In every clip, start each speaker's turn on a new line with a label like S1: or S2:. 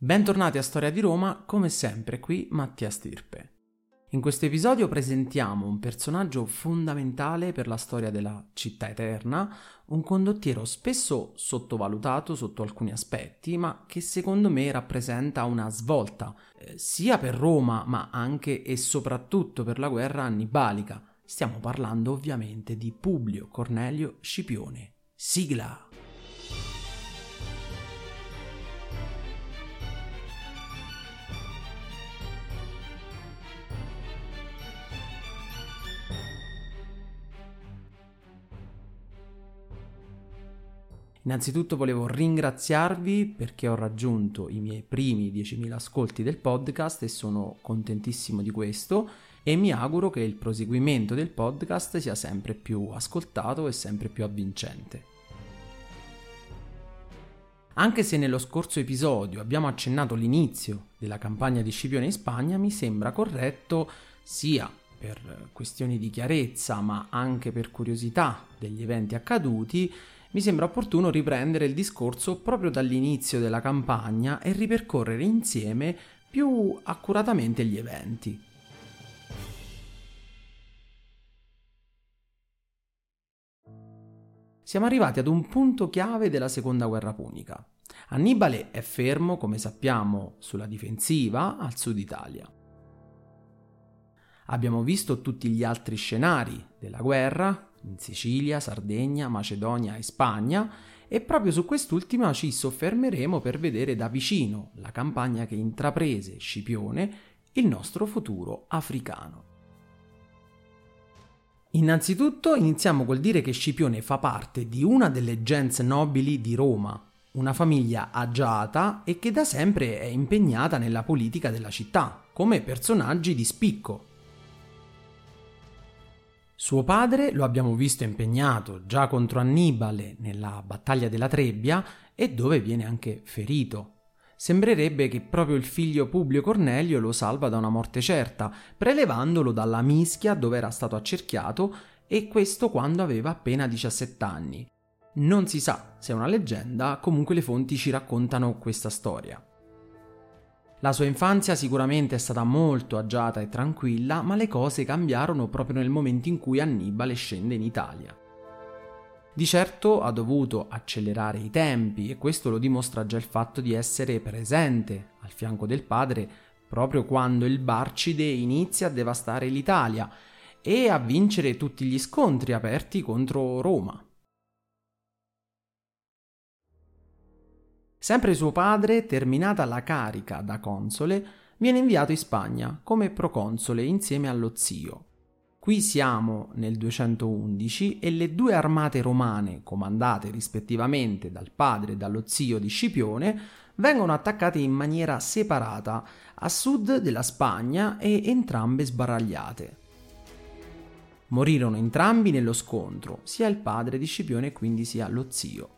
S1: Bentornati a Storia di Roma, come sempre qui Mattia Stirpe. In questo episodio presentiamo un personaggio fondamentale per la storia della città eterna, un condottiero spesso sottovalutato sotto alcuni aspetti, ma che secondo me rappresenta una svolta, eh, sia per Roma, ma anche e soprattutto per la guerra annibalica. Stiamo parlando ovviamente di Publio Cornelio Scipione. Sigla! Innanzitutto volevo ringraziarvi perché ho raggiunto i miei primi 10.000 ascolti del podcast e sono contentissimo di questo e mi auguro che il proseguimento del podcast sia sempre più ascoltato e sempre più avvincente. Anche se nello scorso episodio abbiamo accennato l'inizio della campagna di Scipione in Spagna, mi sembra corretto sia per questioni di chiarezza ma anche per curiosità degli eventi accaduti mi sembra opportuno riprendere il discorso proprio dall'inizio della campagna e ripercorrere insieme più accuratamente gli eventi. Siamo arrivati ad un punto chiave della seconda guerra punica. Annibale è fermo, come sappiamo, sulla difensiva al sud Italia. Abbiamo visto tutti gli altri scenari della guerra, in Sicilia, Sardegna, Macedonia e Spagna e proprio su quest'ultima ci soffermeremo per vedere da vicino la campagna che intraprese Scipione, il nostro futuro africano. Innanzitutto iniziamo col dire che Scipione fa parte di una delle gens nobili di Roma, una famiglia agiata e che da sempre è impegnata nella politica della città, come personaggi di spicco, suo padre lo abbiamo visto impegnato già contro Annibale nella battaglia della Trebbia e dove viene anche ferito. Sembrerebbe che proprio il figlio Publio Cornelio lo salva da una morte certa, prelevandolo dalla mischia dove era stato accerchiato e questo quando aveva appena 17 anni. Non si sa se è una leggenda, comunque le fonti ci raccontano questa storia. La sua infanzia sicuramente è stata molto agiata e tranquilla, ma le cose cambiarono proprio nel momento in cui Annibale scende in Italia. Di certo ha dovuto accelerare i tempi e questo lo dimostra già il fatto di essere presente al fianco del padre proprio quando il Barcide inizia a devastare l'Italia e a vincere tutti gli scontri aperti contro Roma. Sempre suo padre, terminata la carica da console, viene inviato in Spagna come proconsole insieme allo zio. Qui siamo nel 211 e le due armate romane, comandate rispettivamente dal padre e dallo zio di Scipione, vengono attaccate in maniera separata a sud della Spagna e entrambe sbaragliate. Morirono entrambi nello scontro, sia il padre di Scipione quindi sia lo zio.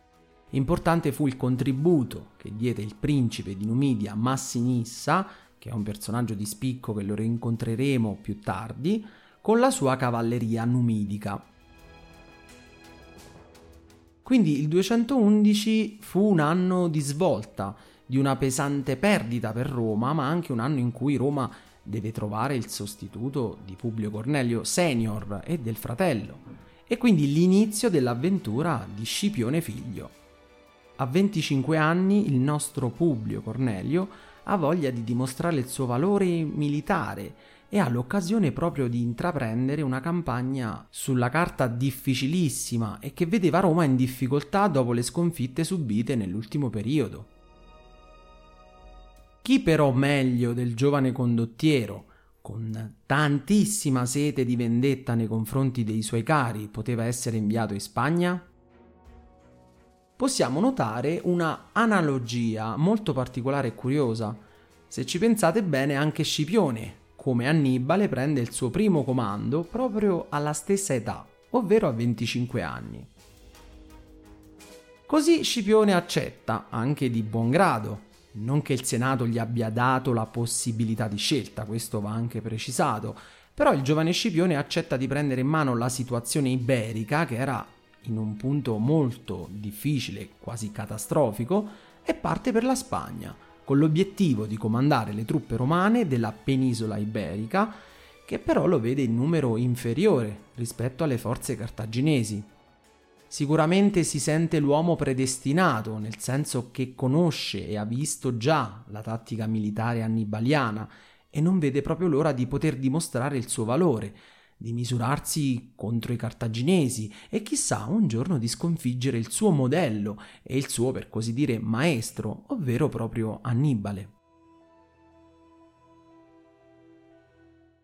S1: Importante fu il contributo che diede il principe di Numidia Massinissa, che è un personaggio di spicco che lo rincontreremo più tardi, con la sua cavalleria numidica. Quindi il 211 fu un anno di svolta, di una pesante perdita per Roma, ma anche un anno in cui Roma deve trovare il sostituto di Publio Cornelio senior e del fratello, e quindi l'inizio dell'avventura di Scipione figlio. A 25 anni il nostro Publio Cornelio ha voglia di dimostrare il suo valore militare e ha l'occasione proprio di intraprendere una campagna sulla carta difficilissima e che vedeva Roma in difficoltà dopo le sconfitte subite nell'ultimo periodo. Chi però meglio del giovane condottiero, con tantissima sete di vendetta nei confronti dei suoi cari, poteva essere inviato in Spagna? Possiamo notare una analogia molto particolare e curiosa. Se ci pensate bene, anche Scipione, come Annibale, prende il suo primo comando proprio alla stessa età, ovvero a 25 anni. Così Scipione accetta, anche di buon grado, non che il Senato gli abbia dato la possibilità di scelta, questo va anche precisato, però il giovane Scipione accetta di prendere in mano la situazione iberica, che era in un punto molto difficile, quasi catastrofico, e parte per la Spagna, con l'obiettivo di comandare le truppe romane della penisola iberica, che però lo vede in numero inferiore rispetto alle forze cartaginesi. Sicuramente si sente l'uomo predestinato, nel senso che conosce e ha visto già la tattica militare annibaliana e non vede proprio l'ora di poter dimostrare il suo valore, di misurarsi contro i cartaginesi e chissà un giorno di sconfiggere il suo modello e il suo, per così dire, maestro, ovvero proprio Annibale.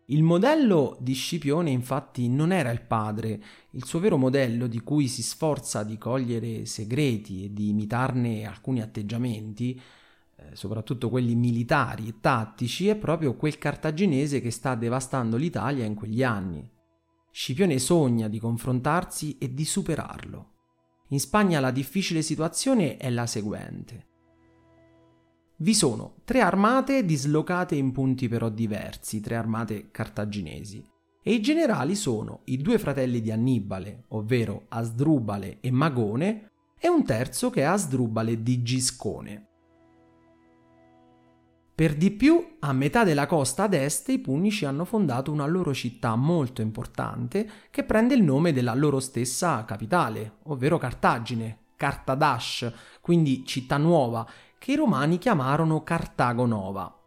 S1: Il modello di Scipione infatti non era il padre, il suo vero modello di cui si sforza di cogliere segreti e di imitarne alcuni atteggiamenti, soprattutto quelli militari e tattici, è proprio quel cartaginese che sta devastando l'Italia in quegli anni. Scipione sogna di confrontarsi e di superarlo. In Spagna la difficile situazione è la seguente. Vi sono tre armate dislocate in punti però diversi, tre armate cartaginesi, e i generali sono i due fratelli di Annibale, ovvero Asdrubale e Magone, e un terzo che è Asdrubale di Giscone. Per di più, a metà della costa ad est i Punici hanno fondato una loro città molto importante che prende il nome della loro stessa capitale, ovvero Cartagine, Cartadash, quindi città nuova, che i romani chiamarono Cartago Nova.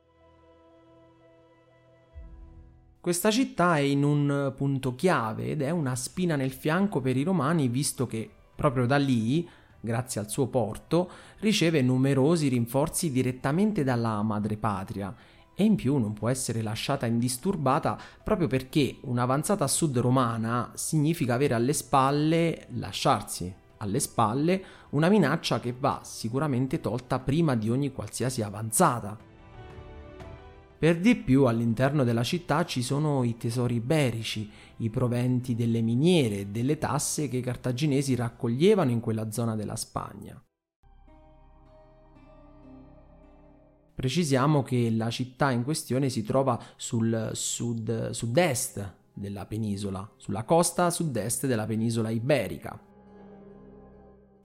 S1: Questa città è in un punto chiave ed è una spina nel fianco per i romani visto che proprio da lì grazie al suo porto, riceve numerosi rinforzi direttamente dalla madrepatria e in più non può essere lasciata indisturbata proprio perché un'avanzata a sud romana significa avere alle spalle, lasciarsi alle spalle, una minaccia che va sicuramente tolta prima di ogni qualsiasi avanzata. Per di più all'interno della città ci sono i tesori iberici, i proventi delle miniere e delle tasse che i cartaginesi raccoglievano in quella zona della Spagna. Precisiamo che la città in questione si trova sul sud, sud-est della penisola, sulla costa sud-est della penisola iberica.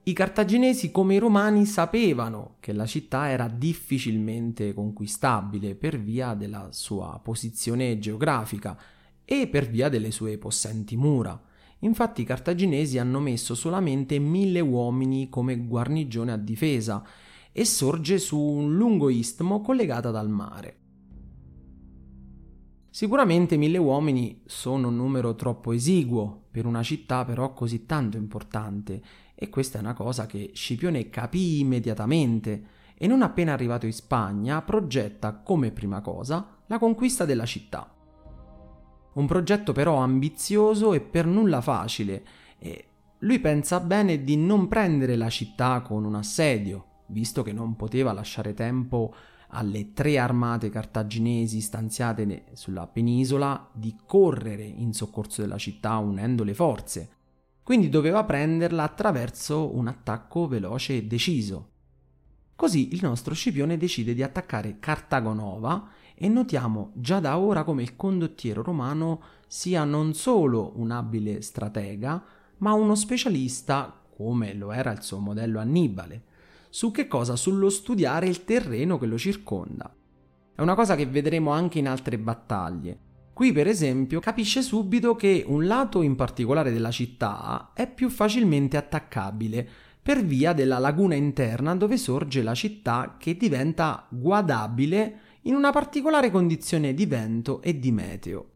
S1: I cartaginesi come i romani sapevano che la città era difficilmente conquistabile per via della sua posizione geografica e per via delle sue possenti mura. Infatti i cartaginesi hanno messo solamente mille uomini come guarnigione a difesa e sorge su un lungo istmo collegato dal mare. Sicuramente mille uomini sono un numero troppo esiguo per una città però così tanto importante e questa è una cosa che Scipione capì immediatamente e non appena arrivato in Spagna progetta come prima cosa la conquista della città. Un progetto però ambizioso e per nulla facile e lui pensa bene di non prendere la città con un assedio, visto che non poteva lasciare tempo alle tre armate cartaginesi stanziate sulla penisola di correre in soccorso della città unendo le forze quindi doveva prenderla attraverso un attacco veloce e deciso. Così il nostro Scipione decide di attaccare Cartagonova e notiamo già da ora come il condottiero romano sia non solo un abile stratega, ma uno specialista, come lo era il suo modello Annibale, su che cosa? Sullo studiare il terreno che lo circonda. È una cosa che vedremo anche in altre battaglie. Qui per esempio capisce subito che un lato in particolare della città è più facilmente attaccabile per via della laguna interna dove sorge la città che diventa guadabile in una particolare condizione di vento e di meteo.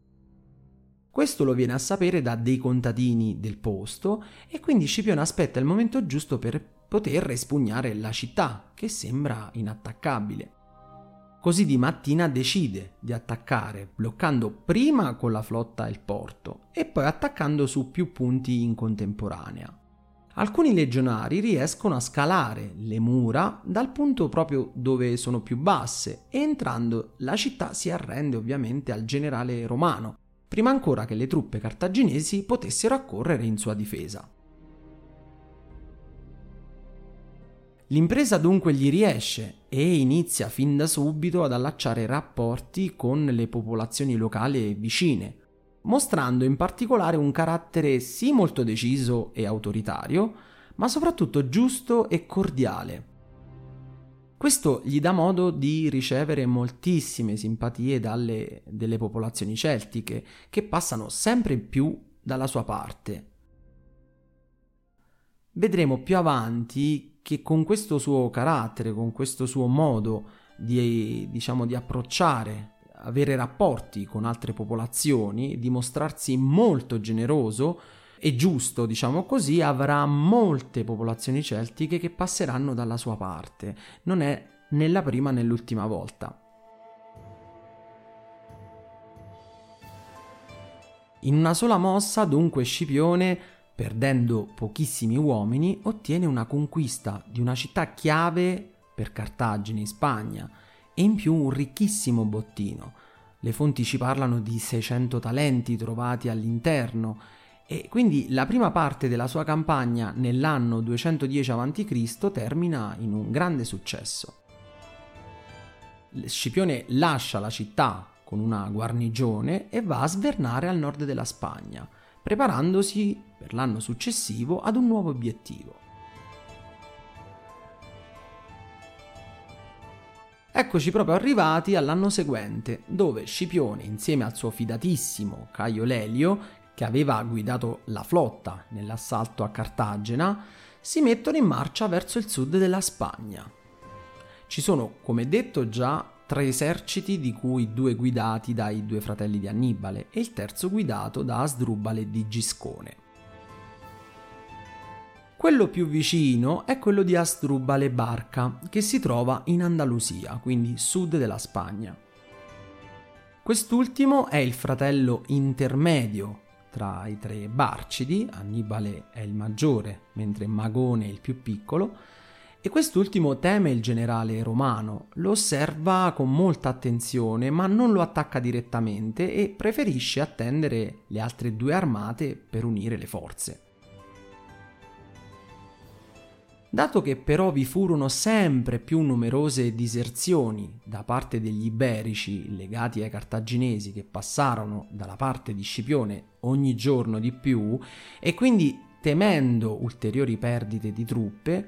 S1: Questo lo viene a sapere da dei contadini del posto e quindi Scipione aspetta il momento giusto per poter espugnare la città, che sembra inattaccabile. Così di mattina decide di attaccare, bloccando prima con la flotta il porto e poi attaccando su più punti in contemporanea. Alcuni legionari riescono a scalare le mura dal punto proprio dove sono più basse e entrando la città si arrende ovviamente al generale romano, prima ancora che le truppe cartaginesi potessero accorrere in sua difesa. L'impresa dunque gli riesce e inizia fin da subito ad allacciare rapporti con le popolazioni locali vicine, mostrando in particolare un carattere sì molto deciso e autoritario, ma soprattutto giusto e cordiale. Questo gli dà modo di ricevere moltissime simpatie dalle delle popolazioni celtiche, che passano sempre più dalla sua parte. Vedremo più avanti che con questo suo carattere, con questo suo modo di, diciamo, di approcciare, avere rapporti con altre popolazioni, dimostrarsi molto generoso, e giusto, diciamo così, avrà molte popolazioni celtiche che passeranno dalla sua parte. Non è né la prima né l'ultima volta. In una sola mossa, dunque, Scipione, perdendo pochissimi uomini, ottiene una conquista di una città chiave per Cartagine in Spagna e in più un ricchissimo bottino. Le fonti ci parlano di 600 talenti trovati all'interno e quindi la prima parte della sua campagna nell'anno 210 a.C. termina in un grande successo. Scipione lascia la città con una guarnigione e va a svernare al nord della Spagna, preparandosi per l'anno successivo ad un nuovo obiettivo. Eccoci proprio arrivati all'anno seguente, dove Scipione, insieme al suo fidatissimo Caio Lelio, che aveva guidato la flotta nell'assalto a Cartagena, si mettono in marcia verso il sud della Spagna. Ci sono, come detto già, tre eserciti di cui due guidati dai due fratelli di Annibale e il terzo guidato da Asdrubale di Giscone. Quello più vicino è quello di Asdrubale Barca, che si trova in Andalusia, quindi sud della Spagna. Quest'ultimo è il fratello intermedio tra i tre Barcidi, Annibale è il maggiore, mentre Magone è il più piccolo, e quest'ultimo teme il generale romano, lo osserva con molta attenzione, ma non lo attacca direttamente e preferisce attendere le altre due armate per unire le forze. Dato che però vi furono sempre più numerose diserzioni da parte degli iberici legati ai cartaginesi che passarono dalla parte di Scipione ogni giorno di più e quindi temendo ulteriori perdite di truppe,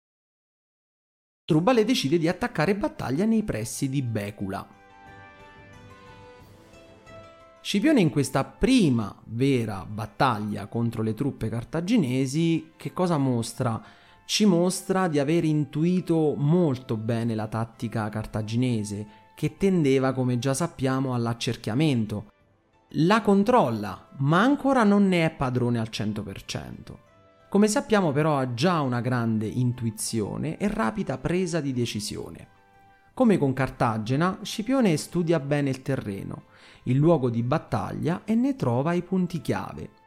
S1: Trubale decide di attaccare battaglia nei pressi di Becula. Scipione in questa prima vera battaglia contro le truppe cartaginesi che cosa mostra? ci mostra di aver intuito molto bene la tattica cartaginese, che tendeva, come già sappiamo, all'accerchiamento. La controlla, ma ancora non ne è padrone al 100%. Come sappiamo però ha già una grande intuizione e rapida presa di decisione. Come con Cartagena, Scipione studia bene il terreno, il luogo di battaglia e ne trova i punti chiave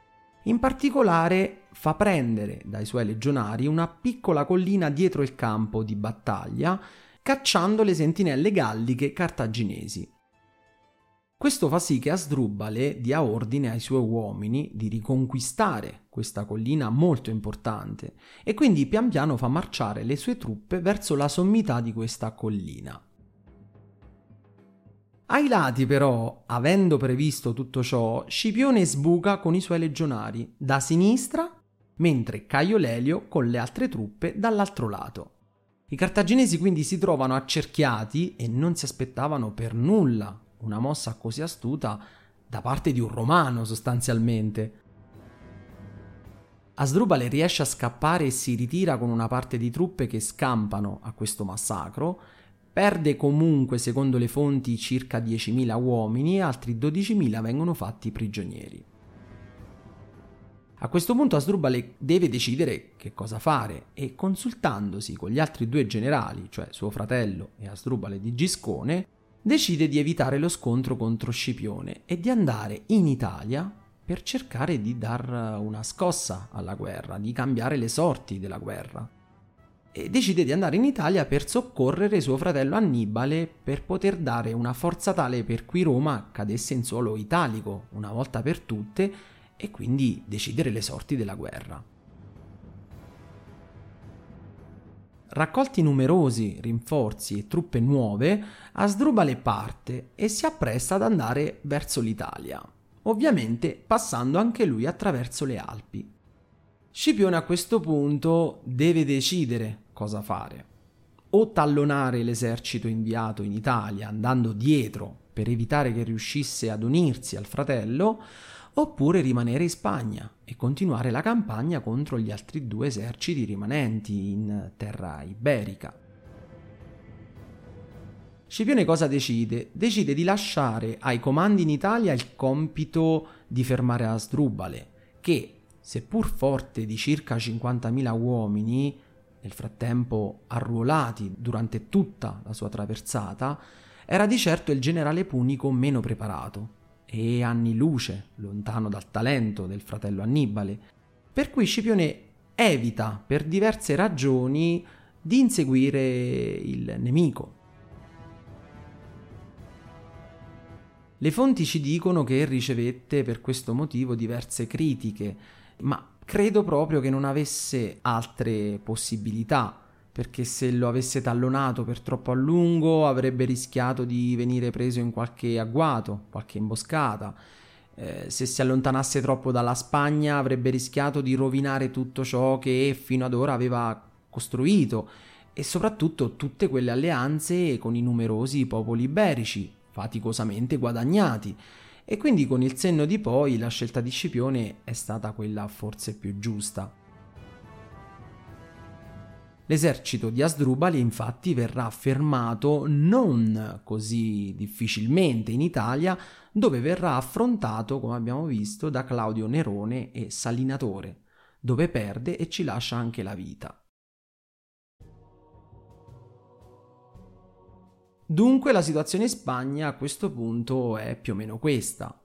S1: in particolare fa prendere dai suoi legionari una piccola collina dietro il campo di battaglia, cacciando le sentinelle galliche cartaginesi. Questo fa sì che Asdrubale dia ordine ai suoi uomini di riconquistare questa collina molto importante e quindi pian piano fa marciare le sue truppe verso la sommità di questa collina. Ai lati però, avendo previsto tutto ciò, Scipione sbuca con i suoi legionari da sinistra, mentre Caio Lelio con le altre truppe dall'altro lato. I cartaginesi quindi si trovano accerchiati e non si aspettavano per nulla una mossa così astuta da parte di un romano sostanzialmente. Asdrubale riesce a scappare e si ritira con una parte di truppe che scampano a questo massacro, Perde comunque, secondo le fonti, circa 10.000 uomini e altri 12.000 vengono fatti prigionieri. A questo punto Asdrubale deve decidere che cosa fare e consultandosi con gli altri due generali, cioè suo fratello e Asdrubale di Giscone, decide di evitare lo scontro contro Scipione e di andare in Italia per cercare di dar una scossa alla guerra, di cambiare le sorti della guerra. e decide di andare in Italia per soccorrere suo fratello Annibale per poter dare una forza tale per cui Roma cadesse in suolo italico una volta per tutte e quindi decidere le sorti della guerra. Raccolti numerosi rinforzi e truppe nuove, Asdrubale parte e si appresta ad andare verso l'Italia, ovviamente passando anche lui attraverso le Alpi. Scipione a questo punto deve decidere cosa fare. O tallonare l'esercito inviato in Italia andando dietro per evitare che riuscisse ad unirsi al fratello, oppure rimanere in Spagna e continuare la campagna contro gli altri due eserciti rimanenti in terra iberica. Scipione cosa decide? Decide di lasciare ai comandi in Italia il compito di fermare Asdrubale, che, seppur forte di circa 50.000 uomini, nel frattempo arruolati durante tutta la sua traversata, era di certo il generale punico meno preparato e anni luce lontano dal talento del fratello Annibale, per cui Scipione evita per diverse ragioni di inseguire il nemico. Le fonti ci dicono che ricevette per questo motivo diverse critiche, ma credo proprio che non avesse altre possibilità, perché se lo avesse tallonato per troppo a lungo avrebbe rischiato di venire preso in qualche agguato, qualche imboscata. Eh, se si allontanasse troppo dalla Spagna avrebbe rischiato di rovinare tutto ciò che fino ad ora aveva costruito e soprattutto tutte quelle alleanze con i numerosi popoli iberici, faticosamente guadagnati e quindi con il senno di poi la scelta di Scipione è stata quella forse più giusta. L'esercito di Asdrubali infatti verrà fermato non così difficilmente in Italia, dove verrà affrontato, come abbiamo visto, da Claudio Nerone e Salinatore, dove perde e ci lascia anche la vita. Dunque la situazione in Spagna a questo punto è più o meno questa.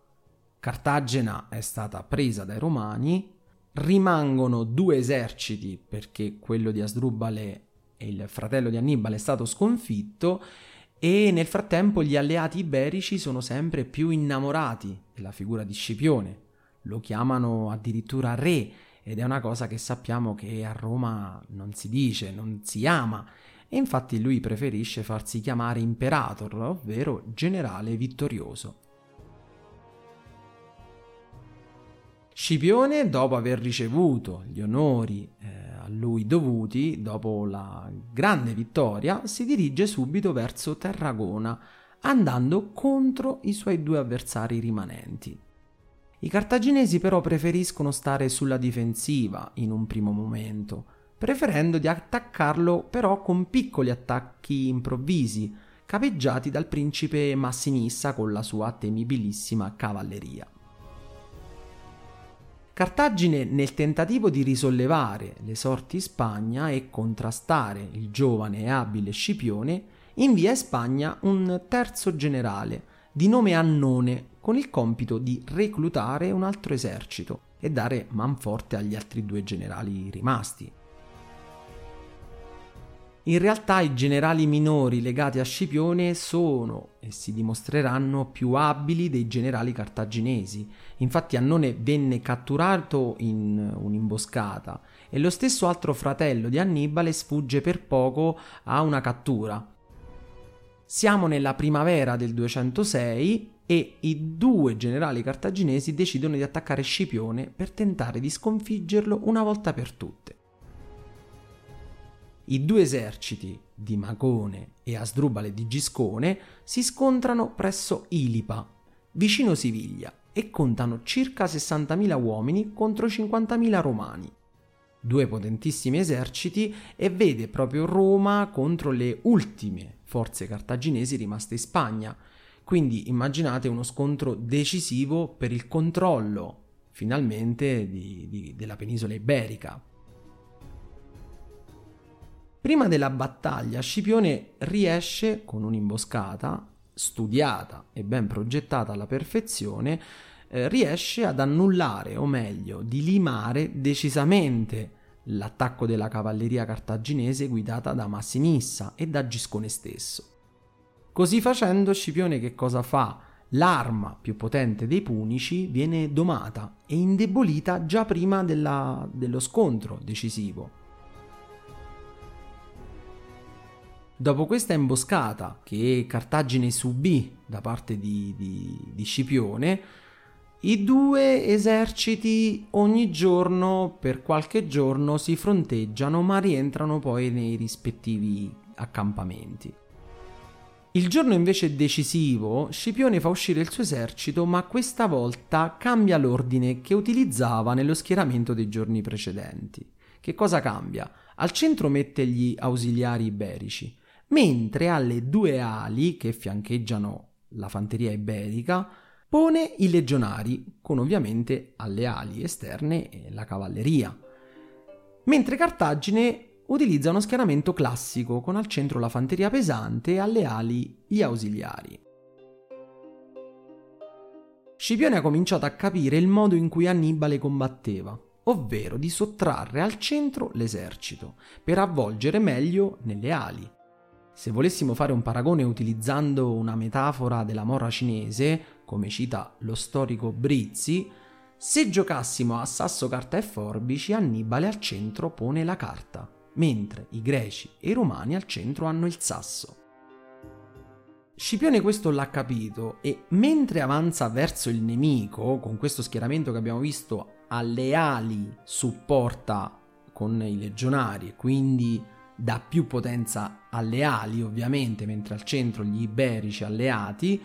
S1: Cartagena è stata presa dai Romani, rimangono due eserciti perché quello di Asdrubale e il fratello di Annibale è stato sconfitto e nel frattempo gli alleati iberici sono sempre più innamorati della figura di Scipione. Lo chiamano addirittura re ed è una cosa che sappiamo che a Roma non si dice, non si ama e infatti lui preferisce farsi chiamare imperator, ovvero generale vittorioso. Scipione, dopo aver ricevuto gli onori eh, a lui dovuti, dopo la grande vittoria, si dirige subito verso Tarragona, andando contro i suoi due avversari rimanenti. I cartaginesi però preferiscono stare sulla difensiva in un primo momento, preferendo di attaccarlo però con piccoli attacchi improvvisi, capeggiati dal principe Massinissa con la sua temibilissima cavalleria. Cartagine, nel tentativo di risollevare le sorti in Spagna e contrastare il giovane e abile Scipione, invia in Spagna un terzo generale di nome Annone con il compito di reclutare un altro esercito e dare manforte agli altri due generali rimasti. In realtà i generali minori legati a Scipione sono e si dimostreranno più abili dei generali cartaginesi. Infatti Annone venne catturato in un'imboscata e lo stesso altro fratello di Annibale sfugge per poco a una cattura. Siamo nella primavera del 206 e i due generali cartaginesi decidono di attaccare Scipione per tentare di sconfiggerlo una volta per tutte. I due eserciti di Magone e Asdrubale di Giscone si scontrano presso Ilipa, vicino Siviglia, e contano circa 60.000 uomini contro 50.000 romani. Due potentissimi eserciti e vede proprio Roma contro le ultime forze cartaginesi rimaste in Spagna. Quindi immaginate uno scontro decisivo per il controllo finalmente di, di, della penisola iberica, Prima della battaglia Scipione riesce, con un'imboscata studiata e ben progettata alla perfezione, eh, riesce ad annullare, o meglio, di limare decisamente l'attacco della cavalleria cartaginese guidata da Massinissa e da Giscone stesso. Così facendo Scipione che cosa fa? L'arma più potente dei Punici viene domata e indebolita già prima della, dello scontro decisivo. Dopo questa imboscata che Cartagine subì da parte di, di, di Scipione, i due eserciti ogni giorno per qualche giorno si fronteggiano ma rientrano poi nei rispettivi accampamenti. Il giorno invece decisivo, Scipione fa uscire il suo esercito, ma questa volta cambia l'ordine che utilizzava nello schieramento dei giorni precedenti. Che cosa cambia? Al centro mette gli ausiliari iberici, mentre alle due ali che fiancheggiano la fanteria iberica pone i legionari, con ovviamente alle ali esterne la cavalleria. Mentre Cartagine utilizza uno schieramento classico con al centro la fanteria pesante e alle ali gli ausiliari. Scipione ha cominciato a capire il modo in cui Annibale combatteva, ovvero di sottrarre al centro l'esercito per avvolgere meglio nelle ali. Se volessimo fare un paragone utilizzando una metafora della morra cinese, come cita lo storico Brizzi, se giocassimo a sasso, carta e forbici, Annibale al centro pone la carta, mentre i greci e i romani al centro hanno il sasso. Scipione questo l'ha capito e mentre avanza verso il nemico, con questo schieramento che abbiamo visto alle ali supporta con i legionari e quindi dà più potenza alle ali ovviamente, mentre al centro gli iberici alleati,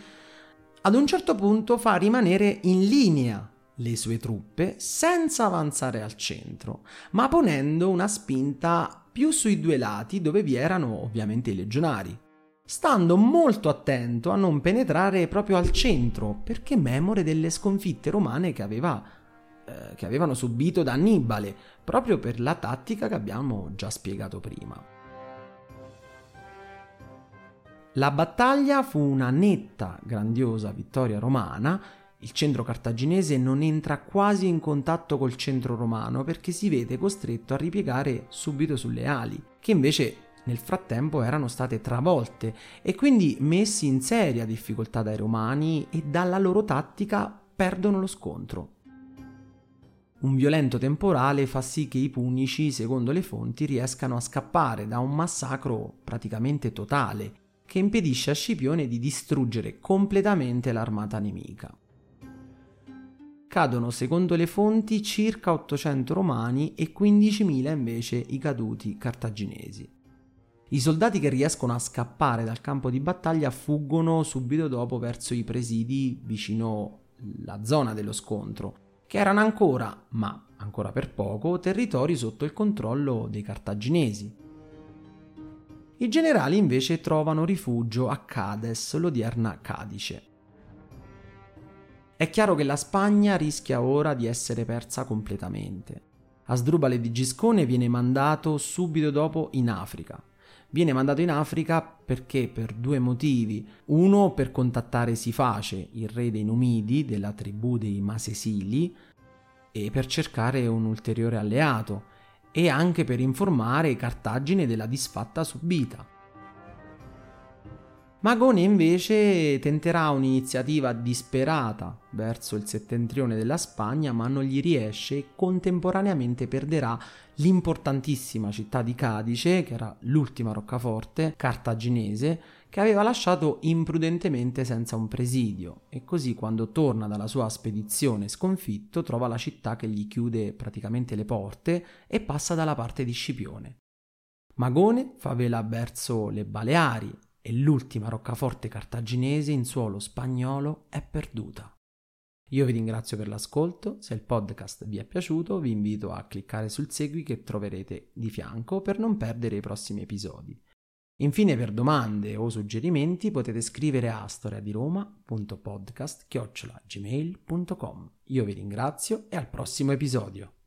S1: ad un certo punto fa rimanere in linea le sue truppe senza avanzare al centro, ma ponendo una spinta più sui due lati dove vi erano ovviamente i legionari, stando molto attento a non penetrare proprio al centro, perché memore delle sconfitte romane che aveva eh, che avevano subito da Annibale, proprio per la tattica che abbiamo già spiegato prima. La battaglia fu una netta, grandiosa vittoria romana. Il centro cartaginese non entra quasi in contatto col centro romano perché si vede costretto a ripiegare subito sulle ali, che invece nel frattempo erano state travolte e quindi messi in seria difficoltà dai romani e dalla loro tattica perdono lo scontro. Un violento temporale fa sì che i punici, secondo le fonti, riescano a scappare da un massacro praticamente totale, che impedisce a Scipione di distruggere completamente l'armata nemica. Cadono, secondo le fonti, circa 800 romani e 15.000 invece i caduti cartaginesi. I soldati che riescono a scappare dal campo di battaglia fuggono subito dopo verso i presidi vicino alla zona dello scontro, che erano ancora, ma ancora per poco, territori sotto il controllo dei cartaginesi. I generali invece trovano rifugio a Cades, l'odierna Cadice. È chiaro che la Spagna rischia ora di essere persa completamente. Asdrubale di Giscone viene mandato subito dopo in Africa. Viene mandato in Africa perché per due motivi. Uno per contattare Siface, il re dei Numidi, della tribù dei Masesili, e per cercare un ulteriore alleato, e anche per informare Cartagine della disfatta subita. Magone invece tenterà un'iniziativa disperata verso il settentrione della Spagna, ma non gli riesce e contemporaneamente perderà l'importantissima città di Cadice, che era l'ultima roccaforte cartaginese, che aveva lasciato imprudentemente senza un presidio, e così quando torna dalla sua spedizione sconfitto trova la città che gli chiude praticamente le porte e passa dalla parte di Scipione. Magone fa vela verso le Baleari e l'ultima roccaforte cartaginese in suolo spagnolo è perduta. Io vi ringrazio per l'ascolto, se il podcast vi è piaciuto vi invito a cliccare sul segui che troverete di fianco per non perdere i prossimi episodi. Infine per domande o suggerimenti potete scrivere a storiadiroma.podcast.gmail.com Io vi ringrazio e al prossimo episodio.